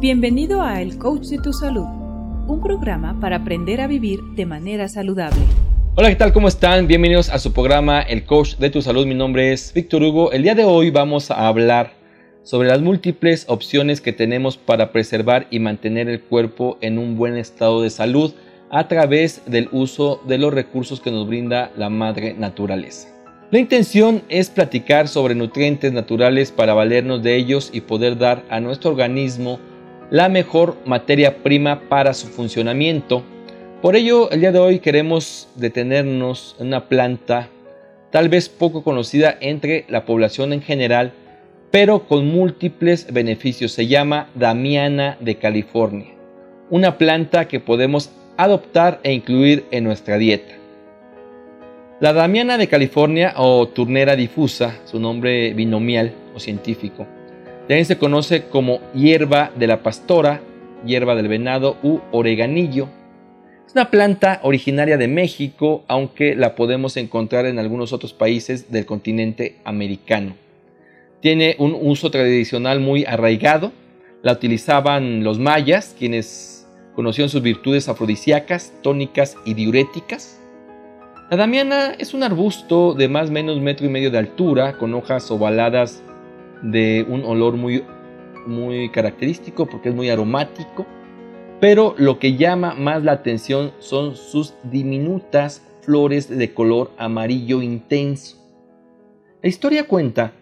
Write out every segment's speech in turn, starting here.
Bienvenido a El Coach de tu Salud, un programa para aprender a vivir de manera saludable. Hola, ¿qué tal? ¿Cómo están? Bienvenidos a su programa El Coach de tu Salud. Mi nombre es Víctor Hugo. El día de hoy vamos a hablar sobre las múltiples opciones que tenemos para preservar y mantener el cuerpo en un buen estado de salud a través del uso de los recursos que nos brinda la madre naturaleza. La intención es platicar sobre nutrientes naturales para valernos de ellos y poder dar a nuestro organismo la mejor materia prima para su funcionamiento. Por ello, el día de hoy queremos detenernos en una planta tal vez poco conocida entre la población en general, pero con múltiples beneficios. Se llama Damiana de California, una planta que podemos adoptar e incluir en nuestra dieta. La Damiana de California o turnera difusa, su nombre binomial o científico, también se conoce como hierba de la pastora, hierba del venado u oreganillo. Es una planta originaria de México, aunque la podemos encontrar en algunos otros países del continente americano. Tiene un uso tradicional muy arraigado. La utilizaban los mayas, quienes conocían sus virtudes afrodisíacas, tónicas y diuréticas. La damiana es un arbusto de más o menos metro y medio de altura, con hojas ovaladas de un olor muy, muy característico porque es muy aromático. Pero lo que llama más la atención son sus diminutas flores de color amarillo intenso. La historia cuenta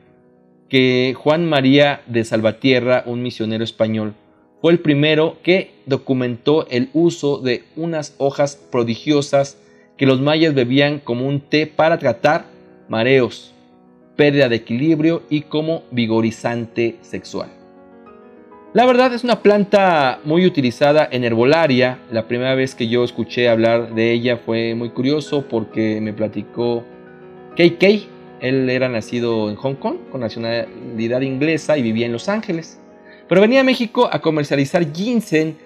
que Juan María de Salvatierra, un misionero español, fue el primero que documentó el uso de unas hojas prodigiosas que los mayas bebían como un té para tratar mareos, pérdida de equilibrio y como vigorizante sexual. La verdad es una planta muy utilizada en herbolaria. La primera vez que yo escuché hablar de ella fue muy curioso porque me platicó KK. Él era nacido en Hong Kong con nacionalidad inglesa y vivía en Los Ángeles. Pero venía a México a comercializar ginseng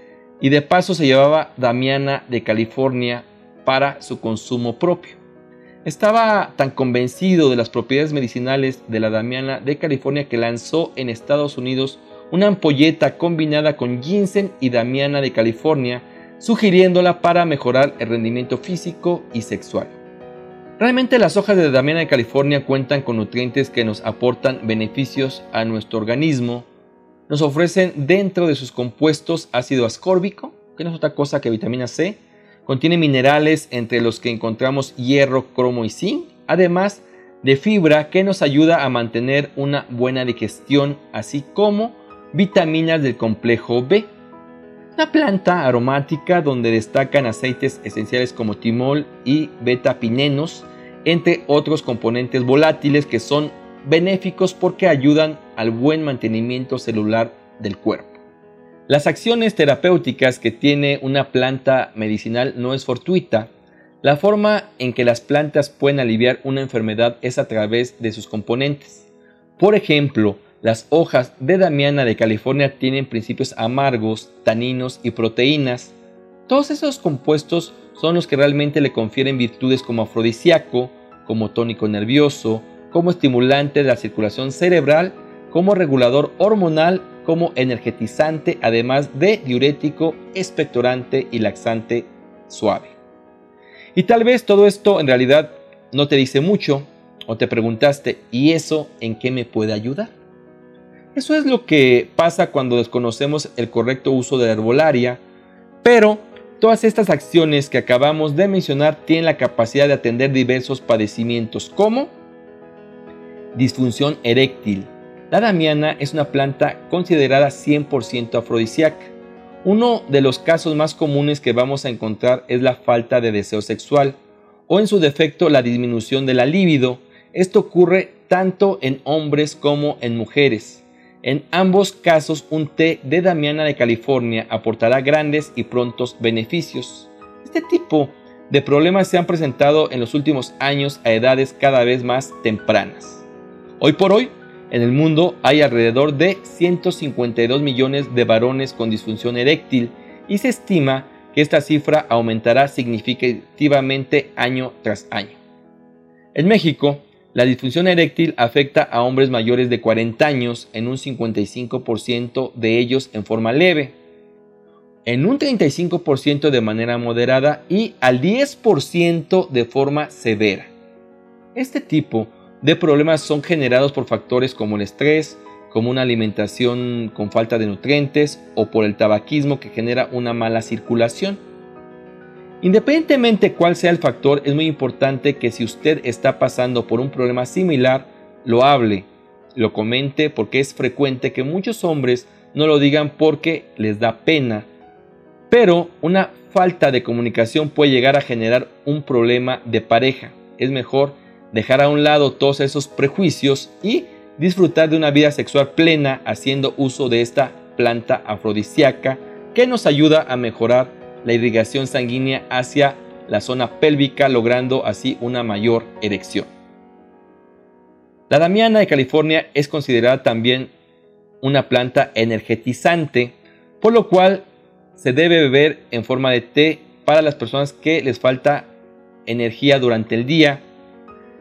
y de paso se llevaba Damiana de California para su consumo propio. Estaba tan convencido de las propiedades medicinales de la Damiana de California que lanzó en Estados Unidos una ampolleta combinada con ginseng y Damiana de California, sugiriéndola para mejorar el rendimiento físico y sexual. Realmente las hojas de Damiana de California cuentan con nutrientes que nos aportan beneficios a nuestro organismo, nos ofrecen dentro de sus compuestos ácido ascórbico, que no es otra cosa que vitamina C, Contiene minerales entre los que encontramos hierro, cromo y zinc, además de fibra que nos ayuda a mantener una buena digestión, así como vitaminas del complejo B. Una planta aromática donde destacan aceites esenciales como timol y beta-pinenos, entre otros componentes volátiles que son benéficos porque ayudan al buen mantenimiento celular del cuerpo. Las acciones terapéuticas que tiene una planta medicinal no es fortuita. La forma en que las plantas pueden aliviar una enfermedad es a través de sus componentes. Por ejemplo, las hojas de Damiana de California tienen principios amargos, taninos y proteínas. Todos esos compuestos son los que realmente le confieren virtudes como afrodisíaco, como tónico nervioso, como estimulante de la circulación cerebral, como regulador hormonal como energetizante, además de diurético, expectorante y laxante suave. Y tal vez todo esto en realidad no te dice mucho o te preguntaste, ¿y eso en qué me puede ayudar? Eso es lo que pasa cuando desconocemos el correcto uso de la herbolaria, pero todas estas acciones que acabamos de mencionar tienen la capacidad de atender diversos padecimientos como disfunción eréctil, la damiana es una planta considerada 100% afrodisíaca. Uno de los casos más comunes que vamos a encontrar es la falta de deseo sexual o en su defecto la disminución de la libido. Esto ocurre tanto en hombres como en mujeres. En ambos casos un té de Damiana de California aportará grandes y prontos beneficios. Este tipo de problemas se han presentado en los últimos años a edades cada vez más tempranas. Hoy por hoy en el mundo hay alrededor de 152 millones de varones con disfunción eréctil y se estima que esta cifra aumentará significativamente año tras año. En México La disfunción eréctil afecta a hombres mayores de 40 años en un 55% de ellos en forma leve, en un 35% de manera moderada y al 10% de forma severa. Este tipo de problemas son generados por factores como el estrés, como una alimentación con falta de nutrientes o por el tabaquismo que genera una mala circulación. Independientemente cuál sea el factor, es muy importante que si usted está pasando por un problema similar, lo hable, lo comente, porque es frecuente que muchos hombres no lo digan porque les da pena. Pero una falta de comunicación puede llegar a generar un problema de pareja. Es mejor dejar a un lado todos esos prejuicios y disfrutar de una vida sexual plena haciendo uso de esta planta afrodisíaca que nos ayuda a mejorar la irrigación sanguínea hacia la zona pélvica, logrando así una mayor erección. La damiana de California es considerada también una planta energetizante, por lo cual se debe beber en forma de té para las personas que les falta energía durante el día.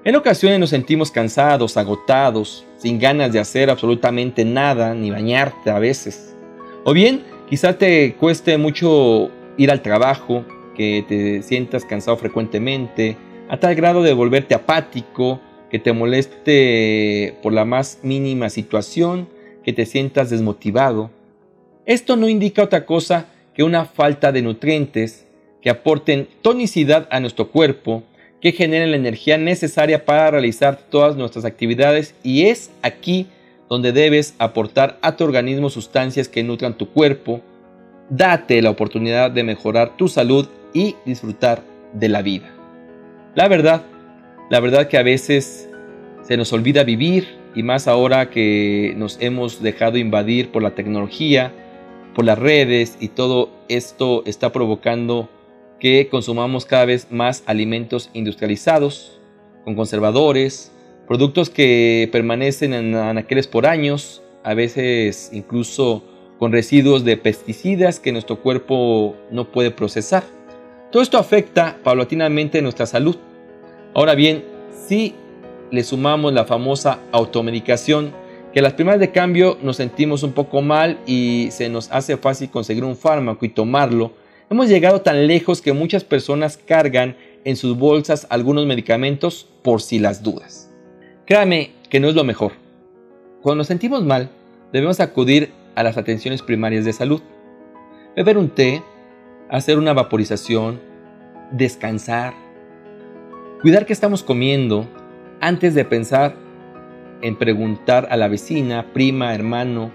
En ocasiones nos sentimos cansados, agotados, sin ganas de hacer absolutamente nada, ni bañarte a veces. O bien, quizá te cueste mucho ir al trabajo, que te sientas cansado frecuentemente, a tal grado de volverte apático, que te moleste por la más mínima situación, que te sientas desmotivado. Esto no indica otra cosa que una falta de nutrientes que aporten tonicidad a nuestro cuerpo, que generen la energía necesaria para realizar todas nuestras actividades y es aquí donde debes aportar a tu organismo sustancias que nutran tu cuerpo, date la oportunidad de mejorar tu salud y disfrutar de la vida. La verdad, la verdad que a veces se nos olvida vivir y más ahora que nos hemos dejado invadir por la tecnología, por las redes y todo esto está provocando que consumamos cada vez más alimentos industrializados, con conservadores, productos que permanecen en anaqueles por años, a veces incluso con residuos de pesticidas que nuestro cuerpo no puede procesar. Todo esto afecta paulatinamente nuestra salud. Ahora bien, si le sumamos la famosa automedicación, que las primeras de cambio nos sentimos un poco mal y se nos hace fácil conseguir un fármaco y tomarlo, hemos llegado tan lejos que muchas personas cargan en sus bolsas algunos medicamentos por si las dudas. Créame que no es lo mejor. Cuando nos sentimos mal, debemos acudir a las atenciones primarias de salud. Beber un té, hacer una vaporización, descansar, cuidar qué estamos comiendo antes de pensar en preguntar a la vecina, prima, hermano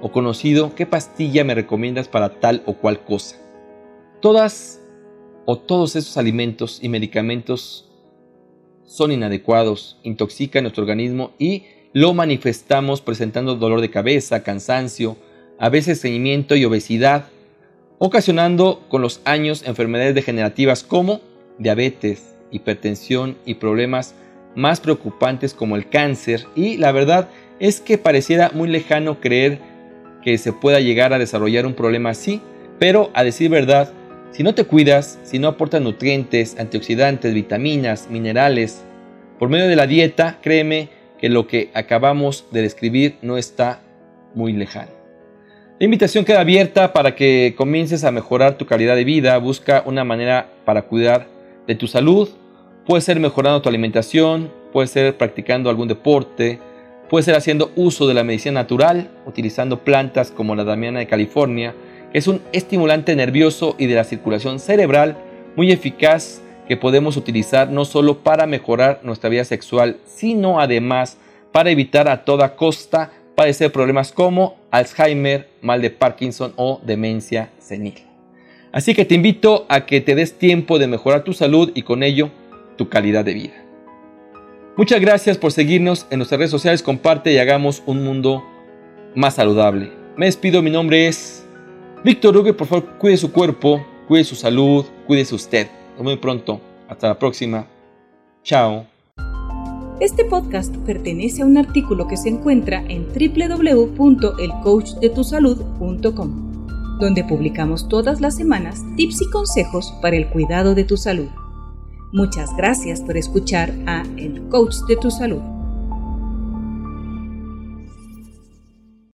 o conocido qué pastilla me recomiendas para tal o cual cosa. Todas o todos esos alimentos y medicamentos son inadecuados, intoxican nuestro organismo y lo manifestamos presentando dolor de cabeza, cansancio, a veces estreñimiento y obesidad, ocasionando con los años enfermedades degenerativas como diabetes, hipertensión y problemas más preocupantes como el cáncer. Y la verdad es que pareciera muy lejano creer que se pueda llegar a desarrollar un problema así, pero a decir verdad, si no te cuidas, si no aportas nutrientes, antioxidantes, vitaminas, minerales, por medio de la dieta, créeme que lo que acabamos de describir no está muy lejano. La invitación queda abierta para que comiences a mejorar tu calidad de vida. Busca una manera para cuidar de tu salud. Puede ser mejorando tu alimentación, puede ser practicando algún deporte, puede ser haciendo uso de la medicina natural, utilizando plantas como la damiana de California, es un estimulante nervioso y de la circulación cerebral muy eficaz que podemos utilizar no solo para mejorar nuestra vida sexual, sino además para evitar a toda costa padecer problemas como Alzheimer, mal de Parkinson o demencia senil. Así que te invito a que te des tiempo de mejorar tu salud y con ello tu calidad de vida. Muchas gracias por seguirnos en nuestras redes sociales, comparte y hagamos un mundo más saludable. Me despido, mi nombre es Víctor Hugo, por favor cuide su cuerpo, cuide su salud, cuídese usted muy pronto. Hasta la próxima. Chao. Este podcast pertenece a un artículo que se encuentra en www.elcoachdetusalud.com, donde publicamos todas las semanas tips y consejos para el cuidado de tu salud. Muchas gracias por escuchar a El Coach de tu Salud.